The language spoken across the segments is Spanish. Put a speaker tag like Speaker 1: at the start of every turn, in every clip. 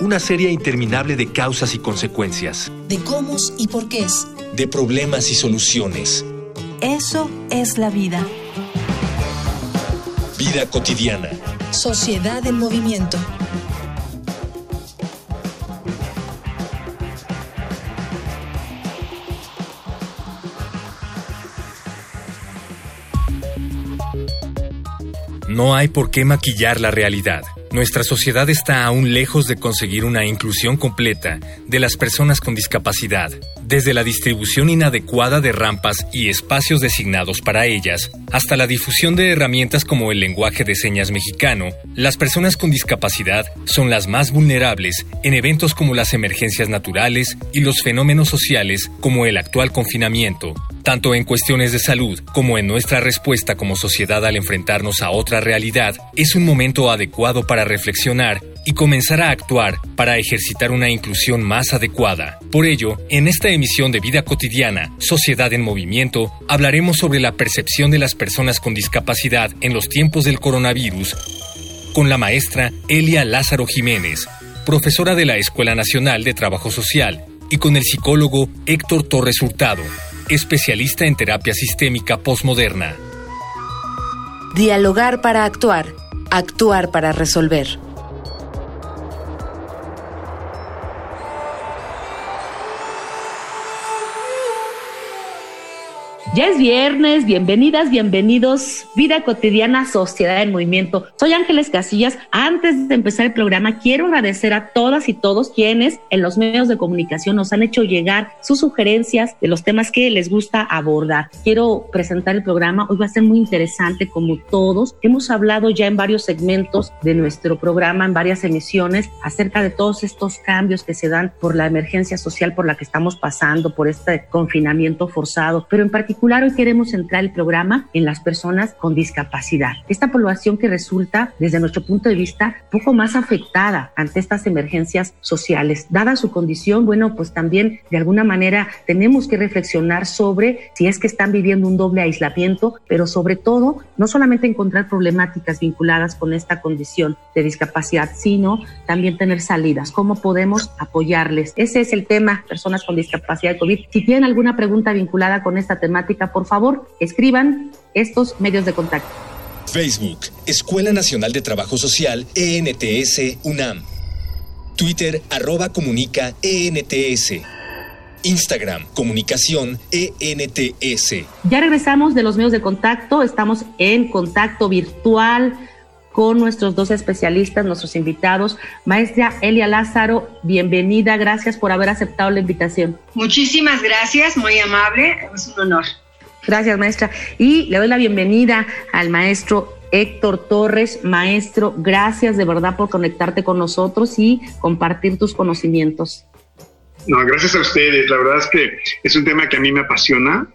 Speaker 1: una serie interminable de causas y consecuencias.
Speaker 2: De cómo y por qué.
Speaker 1: De problemas y soluciones.
Speaker 2: Eso es la vida.
Speaker 1: Vida cotidiana.
Speaker 2: Sociedad en movimiento.
Speaker 1: No hay por qué maquillar la realidad. Nuestra sociedad está aún lejos de conseguir una inclusión completa de las personas con discapacidad, desde la distribución inadecuada de rampas y espacios designados para ellas, hasta la difusión de herramientas como el lenguaje de señas mexicano, las personas con discapacidad son las más vulnerables en eventos como las emergencias naturales y los fenómenos sociales como el actual confinamiento, tanto en cuestiones de salud como en nuestra respuesta como sociedad al enfrentarnos a otra realidad, es un momento adecuado para reflexionar y comenzar a actuar para ejercitar una inclusión más adecuada. Por ello, en esta emisión de Vida Cotidiana, Sociedad en Movimiento, hablaremos sobre la percepción de las personas con discapacidad en los tiempos del coronavirus con la maestra Elia Lázaro Jiménez, profesora de la Escuela Nacional de Trabajo Social, y con el psicólogo Héctor Torres Hurtado, especialista en terapia sistémica postmoderna.
Speaker 2: Dialogar para actuar, actuar para resolver.
Speaker 3: Ya es viernes, bienvenidas, bienvenidos. Vida cotidiana, sociedad en movimiento. Soy Ángeles Casillas. Antes de empezar el programa, quiero agradecer a todas y todos quienes en los medios de comunicación nos han hecho llegar sus sugerencias de los temas que les gusta abordar. Quiero presentar el programa. Hoy va a ser muy interesante, como todos. Hemos hablado ya en varios segmentos de nuestro programa, en varias emisiones, acerca de todos estos cambios que se dan por la emergencia social por la que estamos pasando, por este confinamiento forzado, pero en particular hoy queremos centrar el programa en las personas con discapacidad. Esta población que resulta, desde nuestro punto de vista, poco más afectada ante estas emergencias sociales. Dada su condición, bueno, pues también de alguna manera tenemos que reflexionar sobre si es que están viviendo un doble aislamiento, pero sobre todo, no solamente encontrar problemáticas vinculadas con esta condición de discapacidad, sino también tener salidas. ¿Cómo podemos apoyarles? Ese es el tema, personas con discapacidad de COVID. Si tienen alguna pregunta vinculada con esta temática, por favor, escriban estos medios de contacto.
Speaker 1: Facebook, Escuela Nacional de Trabajo Social, ENTS, UNAM. Twitter, arroba comunica, ENTS. Instagram, comunicación, ENTS.
Speaker 3: Ya regresamos de los medios de contacto, estamos en contacto virtual con nuestros dos especialistas, nuestros invitados. Maestra Elia Lázaro, bienvenida, gracias por haber aceptado la invitación.
Speaker 4: Muchísimas gracias, muy amable, es un honor.
Speaker 3: Gracias, maestra. Y le doy la bienvenida al maestro Héctor Torres, maestro, gracias de verdad por conectarte con nosotros y compartir tus conocimientos.
Speaker 5: No, gracias a ustedes. La verdad es que es un tema que a mí me apasiona.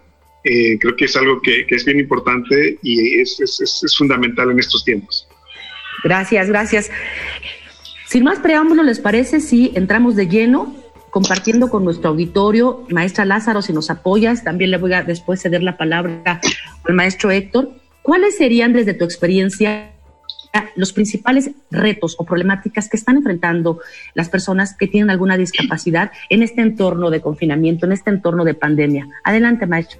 Speaker 5: Eh, creo que es algo que, es bien importante y es, es fundamental en estos tiempos.
Speaker 3: Gracias, gracias. Sin más preámbulo, ¿les parece si entramos de lleno compartiendo con nuestro auditorio? Maestra Lázaro, si nos apoyas, también le voy a después ceder la palabra al maestro Héctor. ¿Cuáles serían desde tu experiencia los principales retos o problemáticas que están enfrentando las personas que tienen alguna discapacidad en este entorno de confinamiento, en este entorno de pandemia? Adelante, maestro.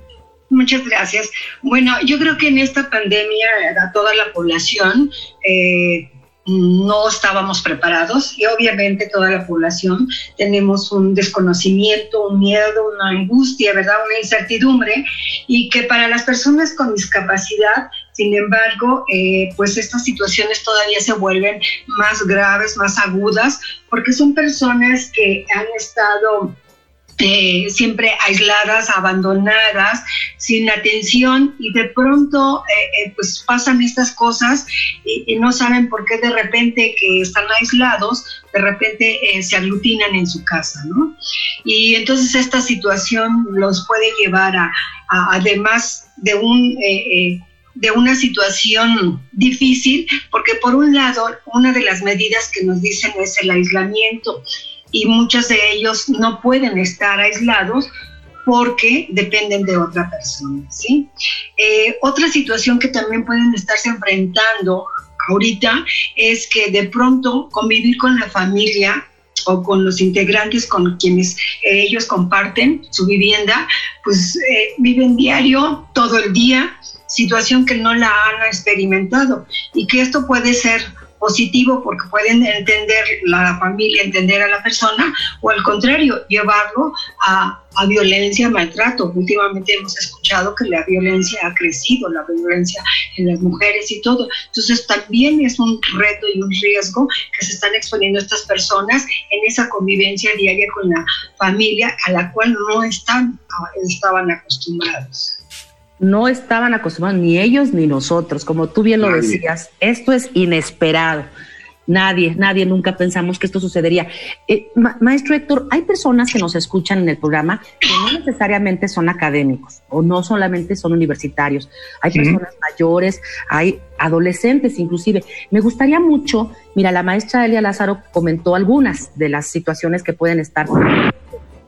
Speaker 4: Muchas gracias. Bueno, yo creo que en esta pandemia a toda la población eh, no estábamos preparados y obviamente toda la población tenemos un desconocimiento, un miedo, una angustia, ¿verdad? Una incertidumbre y que para las personas con discapacidad, sin embargo, eh, pues estas situaciones todavía se vuelven más graves, más agudas, porque son personas que han estado eh, siempre aisladas, abandonadas, sin atención y de pronto eh, eh, pues pasan estas cosas y, no saben por qué de repente que están aislados, de repente se aglutinan en su casa, ¿no? Y entonces esta situación los puede llevar a, además de un de una situación difícil, porque por un lado, una de las medidas que nos dicen es el aislamiento y muchos de ellos no pueden estar aislados porque dependen de otra persona. ¿sí? Eh, otra situación que también pueden estarse enfrentando ahorita es que de pronto convivir con la familia o con los integrantes con quienes eh, ellos comparten su vivienda, pues eh, viven diario, todo el día, situación que no la han experimentado y que esto puede ser positivo porque pueden entender la familia, entender a la persona, o al contrario, llevarlo a, a violencia, maltrato. Últimamente hemos escuchado que la violencia ha crecido, la violencia en las mujeres y todo. Entonces también es un reto y un riesgo que se están exponiendo estas personas en esa convivencia diaria con la familia a la cual no están, estaban acostumbrados
Speaker 3: no estaban acostumbrados ni ellos ni nosotros, como tú bien lo decías, esto es inesperado. Nadie, nadie nunca pensamos que esto sucedería. Eh, maestro Héctor, hay personas que nos escuchan en el programa que no necesariamente son académicos o no solamente son universitarios. Hay personas mayores, hay adolescentes inclusive. Me gustaría mucho, mira, la maestra Elia Lázaro comentó algunas de las situaciones que pueden estar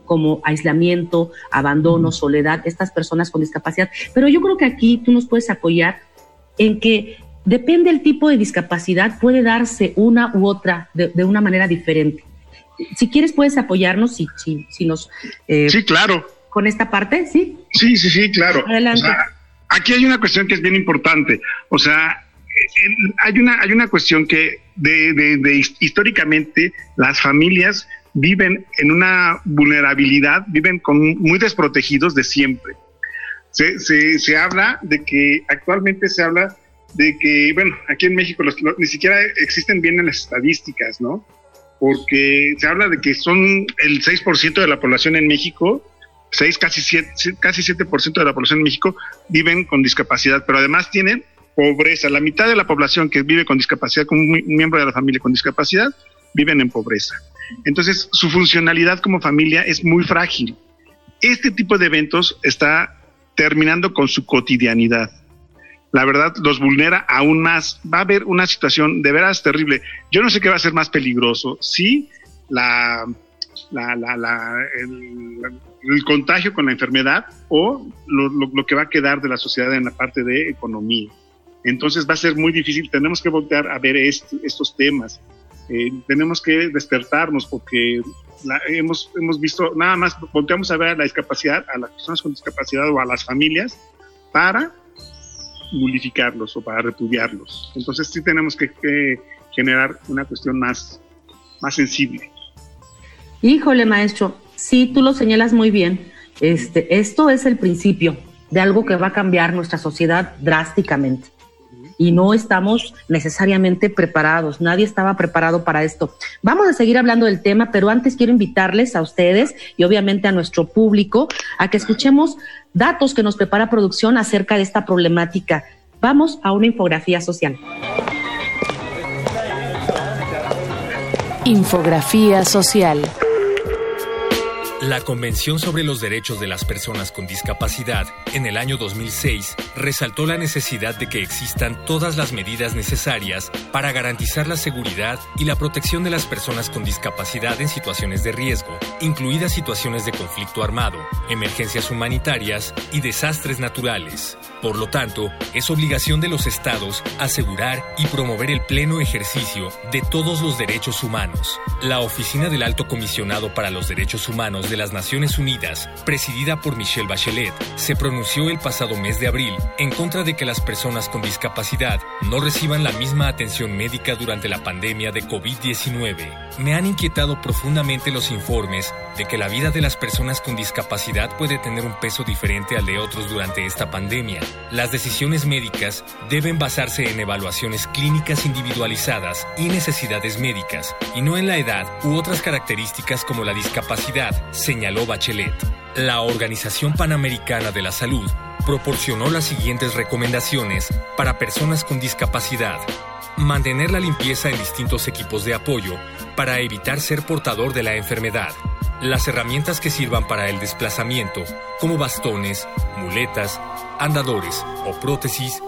Speaker 3: como aislamiento, abandono, soledad, estas personas con discapacidad. Pero yo creo que aquí tú nos puedes apoyar en que depende del tipo de discapacidad, puede darse una u otra de, una manera diferente. Si quieres, puedes apoyarnos si, si, si nos...
Speaker 5: Eh, sí, claro.
Speaker 3: Con esta parte, ¿sí?
Speaker 5: Sí, sí, sí, claro. Adelante. aquí hay una cuestión que es bien importante. O sea, hay una, hay una cuestión que de, de, históricamente las familias viven en una vulnerabilidad, viven con, muy desprotegidos de siempre. Se, se, habla de que actualmente se habla de que, bueno, aquí en México ni siquiera existen bien las estadísticas, ¿no? Porque se habla de que son el 6% de la población en México, 6, casi 7, casi 7% de la población en México viven con discapacidad, pero además tienen pobreza. La mitad de la población que vive con discapacidad, como un miembro de la familia con discapacidad, viven en pobreza. Entonces, su funcionalidad como familia es muy frágil. Este tipo de eventos está terminando con su cotidianidad. La verdad, los vulnera aún más. Va a haber una situación de veras terrible. Yo no sé qué va a ser más peligroso. Si la, el, contagio con la enfermedad o lo, que va a quedar de la sociedad en la parte de economía. Entonces va a ser muy difícil. Tenemos que voltear a ver estos temas. Eh, tenemos que despertarnos porque hemos, hemos visto, nada más volteamos a ver a la discapacidad, a las personas con discapacidad o a las familias para modificarlos o para repudiarlos. Entonces sí tenemos que, generar una cuestión más, más sensible.
Speaker 3: Híjole, maestro, sí, tú lo señalas muy bien. Este, esto es el principio de algo que va a cambiar nuestra sociedad drásticamente y no estamos necesariamente preparados. Nadie estaba preparado para esto. Vamos a seguir hablando del tema, pero antes quiero invitarles a ustedes y obviamente a nuestro público a que escuchemos datos que nos prepara producción acerca de esta problemática. Vamos a una infografía social.
Speaker 2: Infografía social.
Speaker 1: La Convención sobre los Derechos de las Personas con Discapacidad en el año 2006 resaltó la necesidad de que existan todas las medidas necesarias para garantizar la seguridad y la protección de las personas con discapacidad en situaciones de riesgo, incluidas situaciones de conflicto armado, emergencias humanitarias y desastres naturales. Por lo tanto, es obligación de los estados asegurar y promover el pleno ejercicio de todos los derechos humanos. La Oficina del Alto Comisionado para los Derechos Humanos de las Naciones Unidas, presidida por Michelle Bachelet, se pronunció el pasado mes de abril en contra de que las personas con discapacidad no reciban la misma atención médica durante la pandemia de COVID-19. Me han inquietado profundamente los informes de que la vida de las personas con discapacidad puede tener un peso diferente al de otros durante esta pandemia. Las decisiones médicas deben basarse en evaluaciones clínicas individualizadas y necesidades médicas, y no en la edad u otras características como la discapacidad, señaló Bachelet. La Organización Panamericana de la Salud proporcionó las siguientes recomendaciones para personas con discapacidad. Mantener la limpieza en distintos equipos de apoyo para evitar ser portador de la enfermedad. Las herramientas que sirvan para el desplazamiento, como bastones, muletas, andadores o prótesis,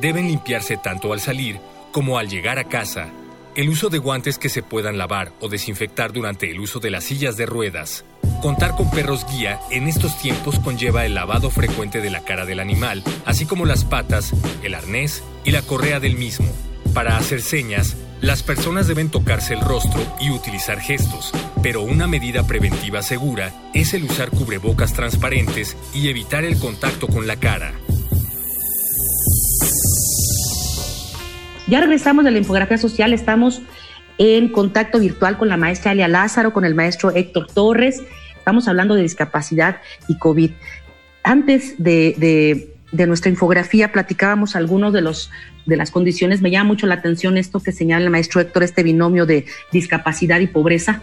Speaker 1: deben limpiarse tanto al salir como al llegar a casa. El uso de guantes que se puedan lavar o desinfectar durante el uso de las sillas de ruedas. Contar con perros guía en estos tiempos conlleva el lavado frecuente de la cara del animal, así como las patas, el arnés y la correa del mismo. Para hacer señas, las personas deben tocarse el rostro y utilizar gestos, pero una medida preventiva segura es el usar cubrebocas transparentes y evitar el contacto con la cara.
Speaker 3: Ya regresamos de la infografía social, estamos en contacto virtual con la maestra Elia Lázaro, con el maestro Héctor Torres, estamos hablando de discapacidad y COVID. Antes de, nuestra infografía platicábamos algunos de los de las condiciones. Me llama mucho la atención esto que señala el maestro Héctor, este binomio de discapacidad y pobreza,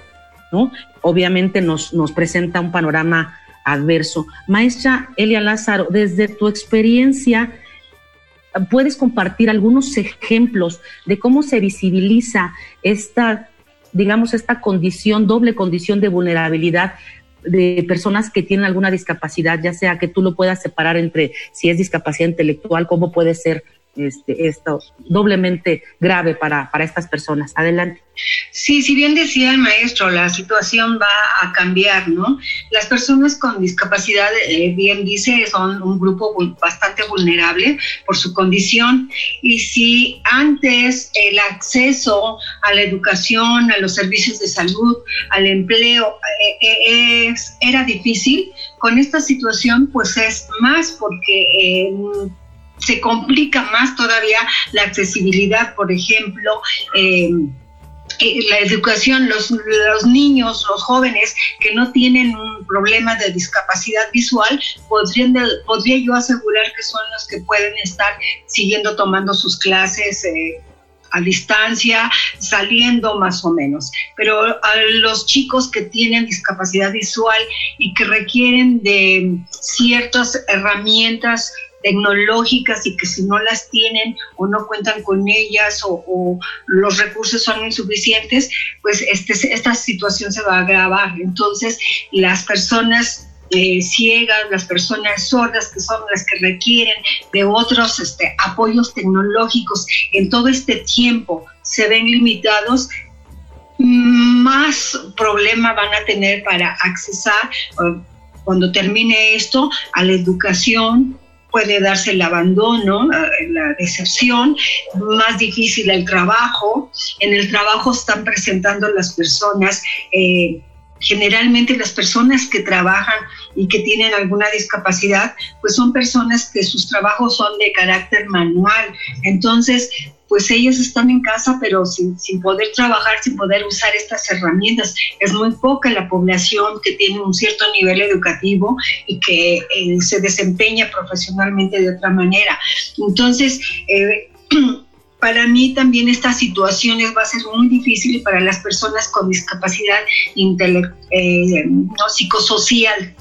Speaker 3: ¿no? Obviamente nos, nos presenta un panorama adverso. Maestra Elia Lázaro, desde tu experiencia, puedes compartir algunos ejemplos de cómo se visibiliza esta, digamos, esta condición, doble condición de vulnerabilidad de personas que tienen alguna discapacidad, ya sea que tú lo puedas separar entre si es discapacidad intelectual, cómo puede ser este, esto doblemente grave para, para estas personas. Adelante.
Speaker 4: Sí, si bien decía el maestro, la situación va a cambiar, ¿no? Las personas con discapacidad, eh, bien dice, son un grupo bastante vulnerable por su condición y si antes el acceso a la educación, a los servicios de salud, al empleo eh, eh, era difícil, con esta situación pues es más porque se complica más todavía la accesibilidad, por ejemplo. Eh, eh, la educación, los, niños, los jóvenes que no tienen un problema de discapacidad visual, podrían, podría yo asegurar que son los que pueden estar siguiendo tomando sus clases. Eh, a distancia, saliendo más o menos. Pero a los chicos que tienen discapacidad visual y que requieren de ciertas herramientas tecnológicas y que si no las tienen o no cuentan con ellas o, los recursos son insuficientes, pues este, esta situación se va a agravar. Entonces, las personas eh, ciegas, las personas sordas, que son las que requieren de otros este, apoyos tecnológicos en todo este tiempo, se ven limitados, más problema van a tener para accesar cuando termine esto a la educación, puede darse el abandono, la deserción, más difícil el trabajo. En el trabajo están presentando las personas, eh, generalmente las personas que trabajan y que tienen alguna discapacidad, pues son personas que sus trabajos son de carácter manual. Entonces, pues ellos están en casa, pero sin, poder trabajar, sin poder usar estas herramientas. Es muy poca la población que tiene un cierto nivel educativo y que eh, se desempeña profesionalmente de otra manera. Entonces, eh, para mí también estas situaciones va a ser muy difícil para las personas con discapacidad eh, no, psicosocial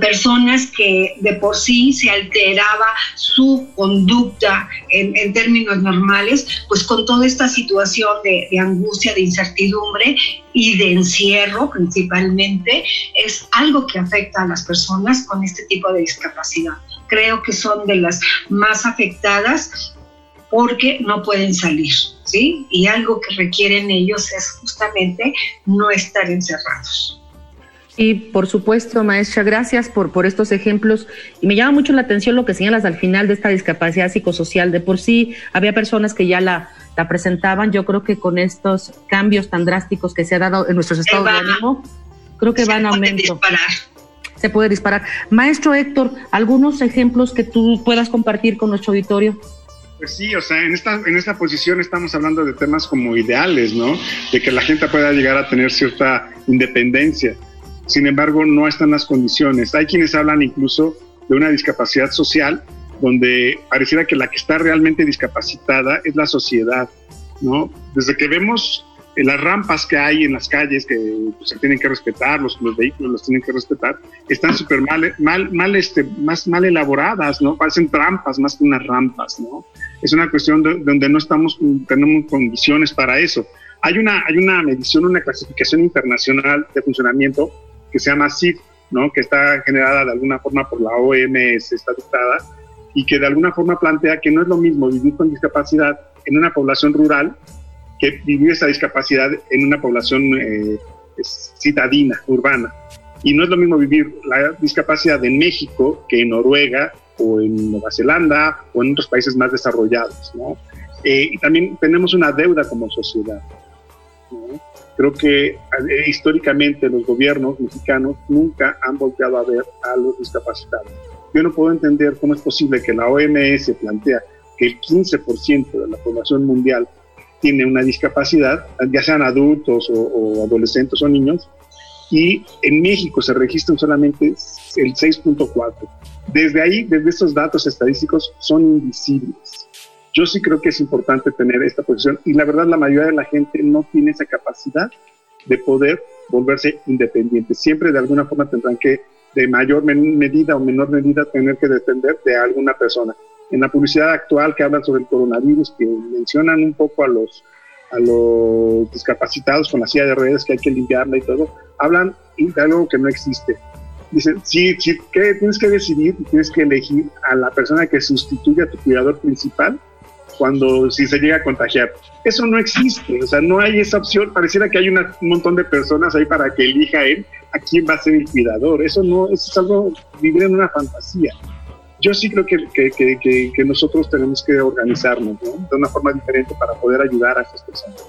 Speaker 4: personas que de por sí se alteraba su conducta en, términos normales, pues con toda esta situación de, angustia, de incertidumbre y de encierro principalmente, es algo que afecta a las personas con este tipo de discapacidad. Creo que son de las más afectadas porque no pueden salir, ¿sí? Y algo que requieren ellos es justamente no estar encerrados.
Speaker 3: Y por supuesto, maestra, gracias por, por estos ejemplos. Y me llama mucho la atención lo que señalas al final de esta discapacidad psicosocial. De por sí había personas que ya la, la presentaban. Yo creo que con estos cambios tan drásticos que se ha dado en nuestros estados de ánimo, creo que van a aumento. Disparar. Se puede disparar. Maestro Héctor, ¿algunos ejemplos que tú puedas compartir con nuestro auditorio?
Speaker 5: Pues sí, o sea, en esta, en esta posición estamos hablando de temas como ideales, ¿no? De que la gente pueda llegar a tener cierta independencia sin embargo, no están las condiciones. Hay quienes hablan incluso de una discapacidad social, donde pareciera que la que está realmente discapacitada es la sociedad, ¿no? Desde que vemos eh, las rampas que hay en las calles que pues, se tienen que respetar, los, los vehículos los tienen que respetar, están súper mal, mal, mal, este, más mal elaboradas, ¿no? Parecen trampas más que unas rampas, ¿no? Es una cuestión de, donde no estamos, tenemos condiciones para eso. Hay una, hay una medición, una clasificación internacional de funcionamiento que se llama ¿no? Que está generada de alguna forma por la OMS, está dictada, y que de alguna forma plantea que no es lo mismo vivir con discapacidad en una población rural que vivir esa discapacidad en una población eh, citadina, urbana. Y no es lo mismo vivir la discapacidad en México que en Noruega o en Nueva Zelanda o en otros países más desarrollados. ¿no? Eh, y también tenemos una deuda como sociedad. Creo que eh, históricamente los gobiernos mexicanos nunca han volteado a ver a los discapacitados. Yo no puedo entender cómo es posible que la OMS plantea que el 15% de la población mundial tiene una discapacidad, ya sean adultos o, adolescentes o niños, y en México se registran solamente el 6.4. Desde ahí, desde estos datos estadísticos, son invisibles. Yo sí creo que es importante tener esta posición y la verdad la mayoría de la gente no tiene esa capacidad de poder volverse independientes. Siempre de alguna forma tendrán que, de mayor medida o menor medida, tener que depender de alguna persona en la publicidad actual que hablan sobre el coronavirus, que mencionan un poco a los, a los discapacitados con la silla de redes que hay que limpiarla y todo, hablan de algo que no existe. Dicen, sí, sí, que tienes que decidir, tienes que elegir a la persona que sustituye a tu cuidador principal cuando si se llega a contagiar. Eso no existe, o sea, no hay esa opción. Pareciera que hay un montón de personas ahí para que elija él a quién va a ser el cuidador. Eso no, eso es algo, vivir en una fantasía yo sí creo que, que, que, nosotros tenemos que organizarnos de una forma diferente para poder ayudar a estas personas.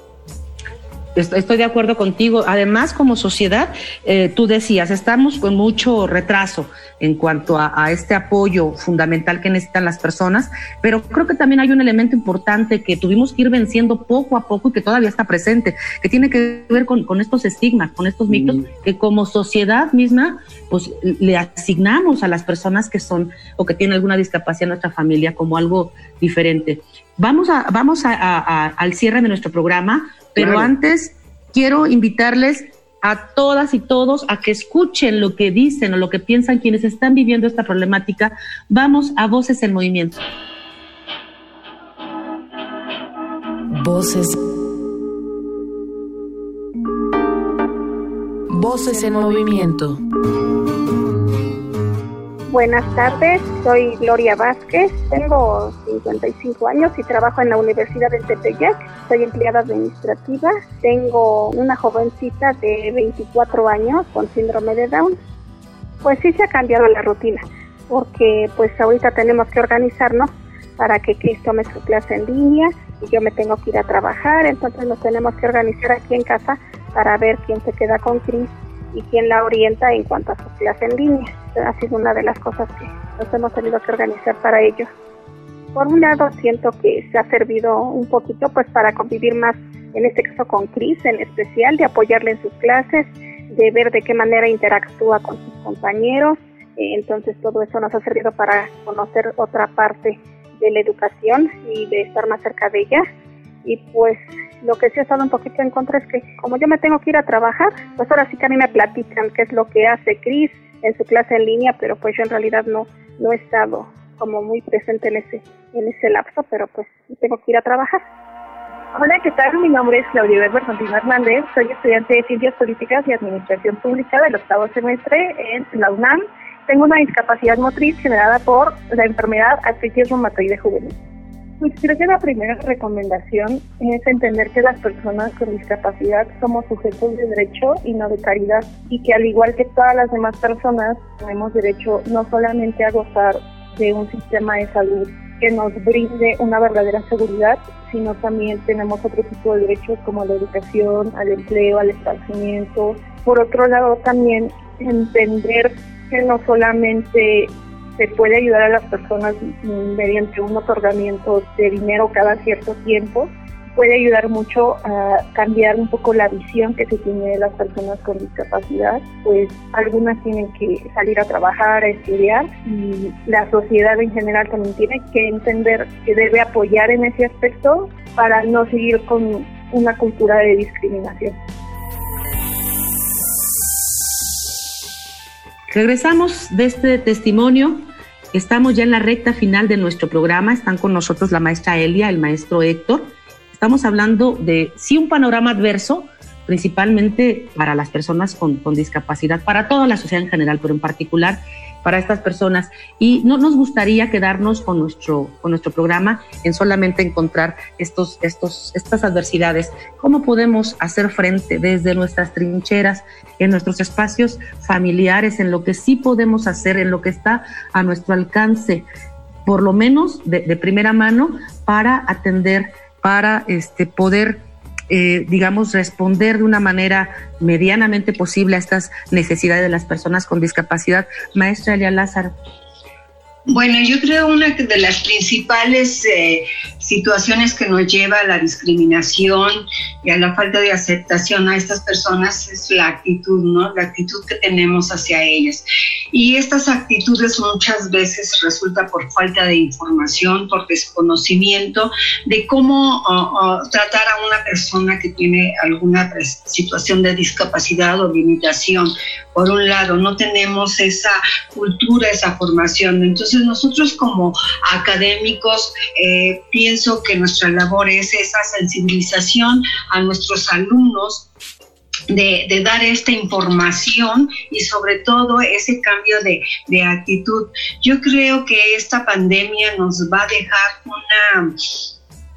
Speaker 3: Estoy de acuerdo contigo. Además, como sociedad, eh, tú decías, estamos con mucho retraso en cuanto a, este apoyo fundamental que necesitan las personas, pero creo que también hay un elemento importante que tuvimos que ir venciendo poco a poco y que todavía está presente, que tiene que ver con, estos estigmas, con estos mitos que como sociedad misma, pues le asignamos a las personas que son o que tienen alguna discapacidad en nuestra familia como algo diferente. Vamos a, vamos a, al cierre de nuestro programa pero antes quiero invitarles a todas y todos a que escuchen lo que dicen o lo que piensan quienes están viviendo esta problemática. Vamos a Voces en Movimiento.
Speaker 2: Voces. Voces en movimiento.
Speaker 6: Buenas tardes, soy Gloria Vázquez, tengo 55 años y trabajo en la Universidad del Tepeyac, soy empleada administrativa, tengo una jovencita de 24 años con síndrome de Down. Pues sí se ha cambiado la rutina, porque pues ahorita tenemos que organizarnos para que Cris tome su clase en línea y yo me tengo que ir a trabajar, entonces nos tenemos que organizar aquí en casa para ver quién se queda con Cris y quién la orienta en cuanto a su clase en línea. Ha sido una de las cosas que nos hemos tenido que organizar para ello. Por un lado, siento que se ha servido un poquito pues para convivir más, en este caso con Cris en especial, de apoyarle en sus clases, de ver de qué manera interactúa con sus compañeros. Eh, entonces todo eso nos ha servido para conocer otra parte de la educación y de estar más cerca de ella. Y pues lo que sí he estado un poquito en contra es que como yo me tengo que ir a trabajar, pues ahora sí que a mí me platican qué es lo que hace Cris en su clase en línea, pero pues yo en realidad no, no he estado como muy presente en ese, en ese lapso, pero pues tengo que ir a trabajar.
Speaker 7: Hola, ¿qué tal? Mi nombre es Claudia Santino Hernández, soy estudiante de Ciencias Políticas y Administración Pública del octavo semestre en la UNAM. Tengo una discapacidad motriz generada por la enfermedad artritis reumatoide juvenil. Pues creo que la primera recomendación es entender que las personas con discapacidad somos sujetos de derecho y no de caridad y que al igual que todas las demás personas tenemos derecho no solamente a gozar de un sistema de salud que nos brinde una verdadera seguridad, sino también tenemos otro tipo de derechos como la educación, al empleo, al esparcimiento. Por otro lado, también entender que no solamente se puede ayudar a las personas mediante un otorgamiento de dinero cada cierto tiempo. Puede ayudar mucho a cambiar un poco la visión que se tiene de las personas con discapacidad, pues algunas tienen que salir a trabajar, a estudiar y la sociedad en general también tiene que entender que debe apoyar en ese aspecto para no seguir con una cultura de discriminación.
Speaker 3: Regresamos de este testimonio. Estamos ya en la recta final de nuestro programa. Están con nosotros la maestra Elia, el maestro Héctor. Estamos hablando de sí un panorama adverso, principalmente para las personas con, con discapacidad, para toda la sociedad en general, pero en particular para estas personas. Y no nos gustaría quedarnos con nuestro, con nuestro programa en solamente encontrar estos, estos, estas adversidades. ¿Cómo podemos hacer frente desde nuestras trincheras, en nuestros espacios familiares, en lo que sí podemos hacer, en lo que está a nuestro alcance, por lo menos de, de primera mano, para atender, para este, poder eh, digamos, responder de una manera medianamente posible a estas necesidades de las personas con discapacidad. Maestra Elia Lázaro.
Speaker 4: Bueno, yo creo una de las principales eh, situaciones que nos lleva a la discriminación y a la falta de aceptación a estas personas es la actitud, ¿no? La actitud que tenemos hacia ellas. Y estas actitudes muchas veces resulta por falta de información, por desconocimiento de cómo tratar a una persona que tiene alguna situación de discapacidad o limitación. Por un lado, no tenemos esa cultura, esa formación. Entonces, nosotros como académicos eh, que nuestra labor es esa sensibilización a nuestros alumnos de, dar esta información y sobre todo ese cambio de, de, actitud. Yo creo que esta pandemia nos va a dejar una,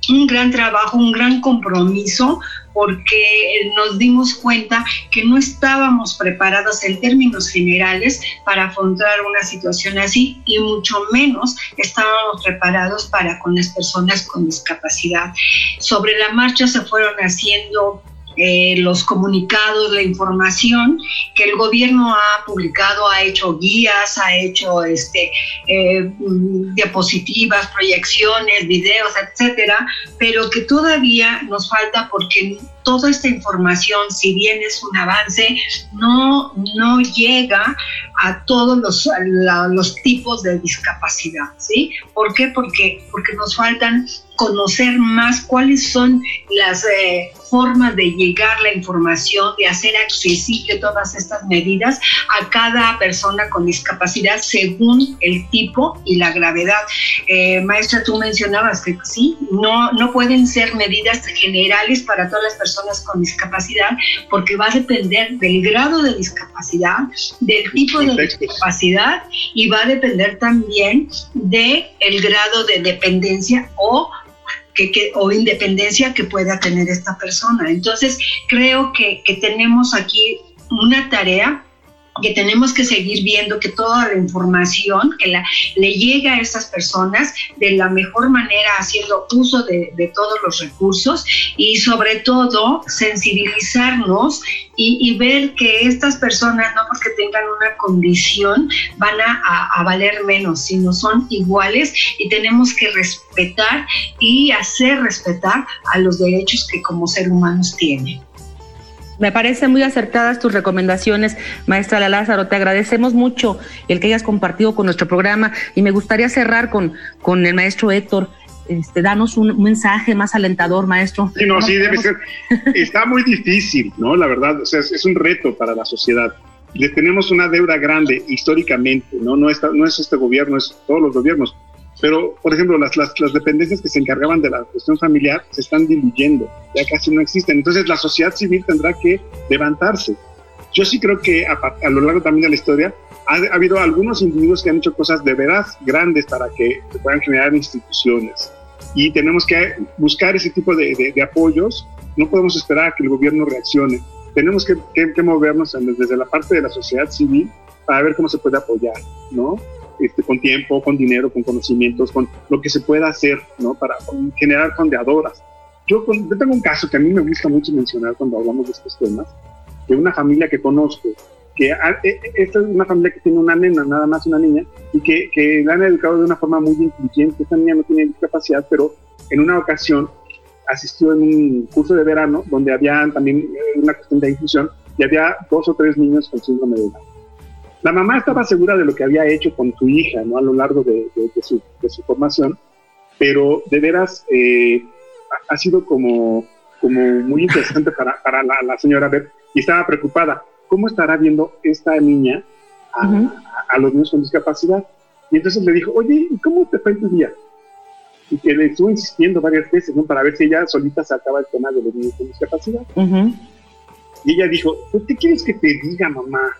Speaker 4: un gran trabajo, un gran compromiso porque nos dimos cuenta que no estábamos preparados en términos generales para afrontar una situación así y mucho menos estábamos preparados para con las personas con discapacidad. Sobre la marcha se fueron haciendo eh, los comunicados, la información que el gobierno ha publicado, ha hecho guías, ha hecho este, eh, mm, diapositivas, proyecciones, videos, etcétera, pero que todavía nos falta porque toda esta información, si bien es un avance, no, no llega a todos los, los tipos de discapacidad, ¿sí? ¿Por qué? Porque, porque nos faltan conocer más cuáles son las eh, formas de llegar la información, de hacer accesible todas estas medidas a cada persona con discapacidad según el tipo y la gravedad. Eh, maestra, tú mencionabas que sí, no, no pueden ser medidas generales para todas las personas con discapacidad porque va a depender del grado de discapacidad, del tipo de discapacidad y va a depender también del el grado de dependencia o o independencia que pueda tener esta persona. Entonces, creo que, que tenemos aquí una tarea que tenemos que seguir viendo que toda la información que la, le llega a estas personas de la mejor manera, haciendo uso de, todos los recursos y sobre todo sensibilizarnos y, ver que estas personas, no porque tengan una condición, van a, a valer menos, sino son iguales y tenemos que respetar y hacer respetar a los derechos que como ser humanos tienen.
Speaker 3: Me parecen muy acertadas tus recomendaciones, maestra Lázaro. Te agradecemos mucho el que hayas compartido con nuestro programa y me gustaría cerrar con, con el maestro Héctor. Este, danos un mensaje más alentador, maestro.
Speaker 5: Sí, no, sí, debe ser. Está muy difícil, ¿no? La verdad, o sea, es, un reto para la sociedad. Le tenemos una deuda grande históricamente, ¿no? No, está, no es este gobierno, es todos los gobiernos pero, por ejemplo, las, las, las, dependencias que se encargaban de la cuestión familiar se están diluyendo, ya casi no existen. Entonces, la sociedad civil tendrá que levantarse. Yo sí creo que a, lo largo también de la historia ha, habido algunos individuos que han hecho cosas de veras grandes para que se puedan generar instituciones. Y tenemos que buscar ese tipo de, de, apoyos. No podemos esperar a que el gobierno reaccione. Tenemos que, que, que movernos desde la parte de la sociedad civil para ver cómo se puede apoyar, ¿no? Este, con tiempo, con dinero, con conocimientos, con lo que se pueda hacer, ¿no? Para generar fondeadoras. Yo, yo tengo un caso que a mí me gusta mucho mencionar cuando hablamos de estos temas, de una familia que conozco, que e, e, esta es una familia que tiene una nena, nada más una niña, y que, que la han educado de una forma muy inteligente. Esta niña no tiene discapacidad, pero en una ocasión asistió en un curso de verano donde había también eh, una cuestión de inclusión y había dos o tres niños con síndrome de Down. La mamá estaba segura de lo que había hecho con su hija, ¿no? A lo largo de, su, formación, pero de veras eh, ha sido como como muy interesante para, para la, señora Beth y estaba preocupada. ¿Cómo estará viendo esta niña a, los niños con discapacidad? Y entonces le dijo, oye, ¿y cómo te fue tu día? Y que le estuvo insistiendo varias veces, ¿no? Para ver si ella solita sacaba el tema de los niños con discapacidad. Y ella dijo, ¿qué quieres que te diga, mamá?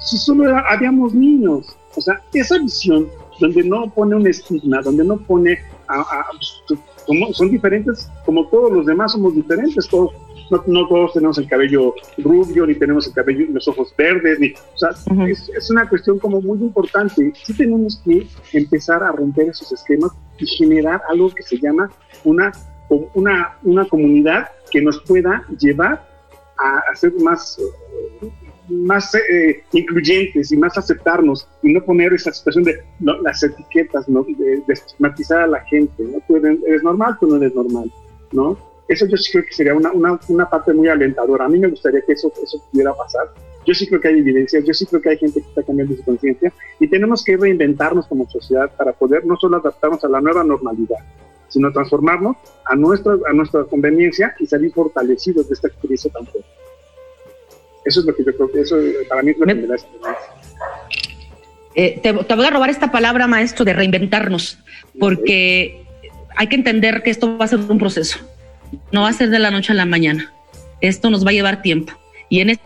Speaker 5: Si solo habíamos niños. O sea, esa visión donde no pone un estigma, donde no pone a, como, son diferentes, como todos los demás somos diferentes, todos, no, todos tenemos el cabello rubio, ni tenemos el cabello, los ojos verdes, ni, o sea, es, una cuestión como muy importante. Sí tenemos que empezar a romper esos esquemas y generar algo que se llama una, una, una comunidad que nos pueda llevar a, hacer más más eh, incluyentes y más aceptarnos y no poner esa situación de las etiquetas, ¿no? de, estigmatizar a la gente, ¿no? Tú eres, normal, tú no eres normal, ¿no? Eso yo sí creo que sería una, una, una, parte muy alentadora. A mí me gustaría que eso, eso pudiera pasar. Yo sí creo que hay evidencias, yo sí creo que hay gente que está cambiando su conciencia y tenemos que reinventarnos como sociedad para poder no solo adaptarnos a la nueva normalidad, sino transformarnos a nuestra, a nuestra conveniencia y salir fortalecidos de esta experiencia tan fuerte. Eso es lo que yo creo que eso para mí es lo que me da
Speaker 3: eh, te, voy a robar esta palabra, maestro, de reinventarnos, porque hay que entender que esto va a ser un proceso. No va a ser de la noche a la mañana. Esto nos va a llevar tiempo. Y en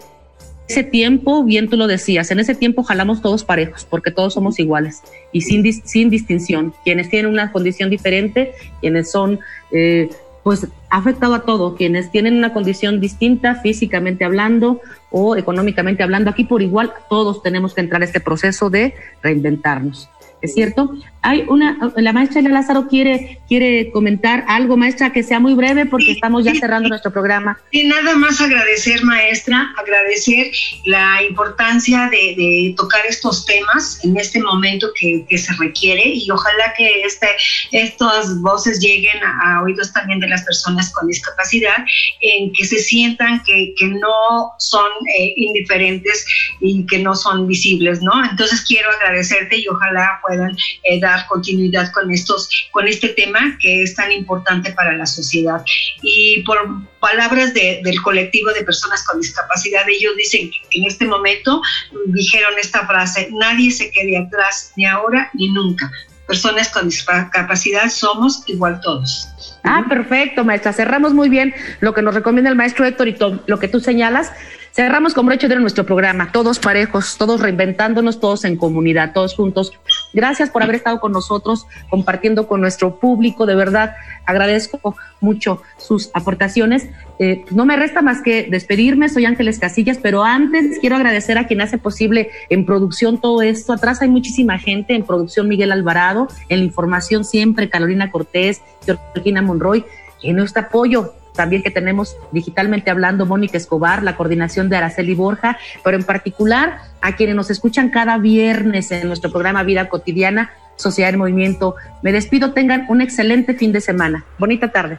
Speaker 3: ese tiempo, bien tú lo decías, en ese tiempo jalamos todos parejos, porque todos somos iguales y sin, sin distinción. Quienes tienen una condición diferente, quienes son eh, pues ha afectado a todo, quienes tienen una condición distinta físicamente hablando o económicamente hablando, aquí por igual todos tenemos que entrar a este proceso de reinventarnos. ¿Es cierto? Hay una, la maestra Lázaro quiere, quiere comentar algo, maestra, que sea muy breve porque estamos ya cerrando nuestro programa.
Speaker 4: Y nada más agradecer, maestra, agradecer la importancia de, tocar estos temas en este momento que, se requiere y ojalá que este, estas voces lleguen a, oídos también de las personas con discapacidad, en que se sientan que, no son eh, indiferentes y que no son visibles, ¿no? Entonces quiero agradecerte y ojalá puedan eh, dar continuidad con estos, con este tema que es tan importante para la sociedad. Y por palabras del colectivo de personas con discapacidad, ellos dicen que en este momento dijeron esta frase, nadie se quede atrás ni ahora ni nunca. Personas con discapacidad somos igual todos.
Speaker 3: Ah, perfecto, maestra. Cerramos muy bien lo que nos recomienda el maestro Héctor y lo que tú señalas. Cerramos con broche de nuestro programa, todos parejos, todos reinventándonos, todos en comunidad, todos juntos. Gracias por haber estado con nosotros, compartiendo con nuestro público. De verdad, agradezco mucho sus aportaciones. Eh, no me resta más que despedirme. Soy Ángeles Casillas, pero antes quiero agradecer a quien hace posible en producción todo esto. Atrás hay muchísima gente, en producción Miguel Alvarado, en la información siempre Carolina Cortés, Georgina Monroy, en nuestro apoyo también que tenemos digitalmente hablando Mónica Escobar, la coordinación de Araceli Borja, pero en particular a quienes nos escuchan cada viernes en nuestro programa Vida Cotidiana, Sociedad en Movimiento. Me despido, tengan un excelente fin de semana. Bonita tarde.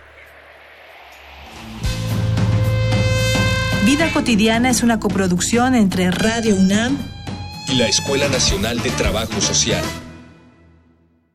Speaker 2: Vida Cotidiana es una coproducción entre Radio UNAM
Speaker 1: y la Escuela Nacional de Trabajo Social.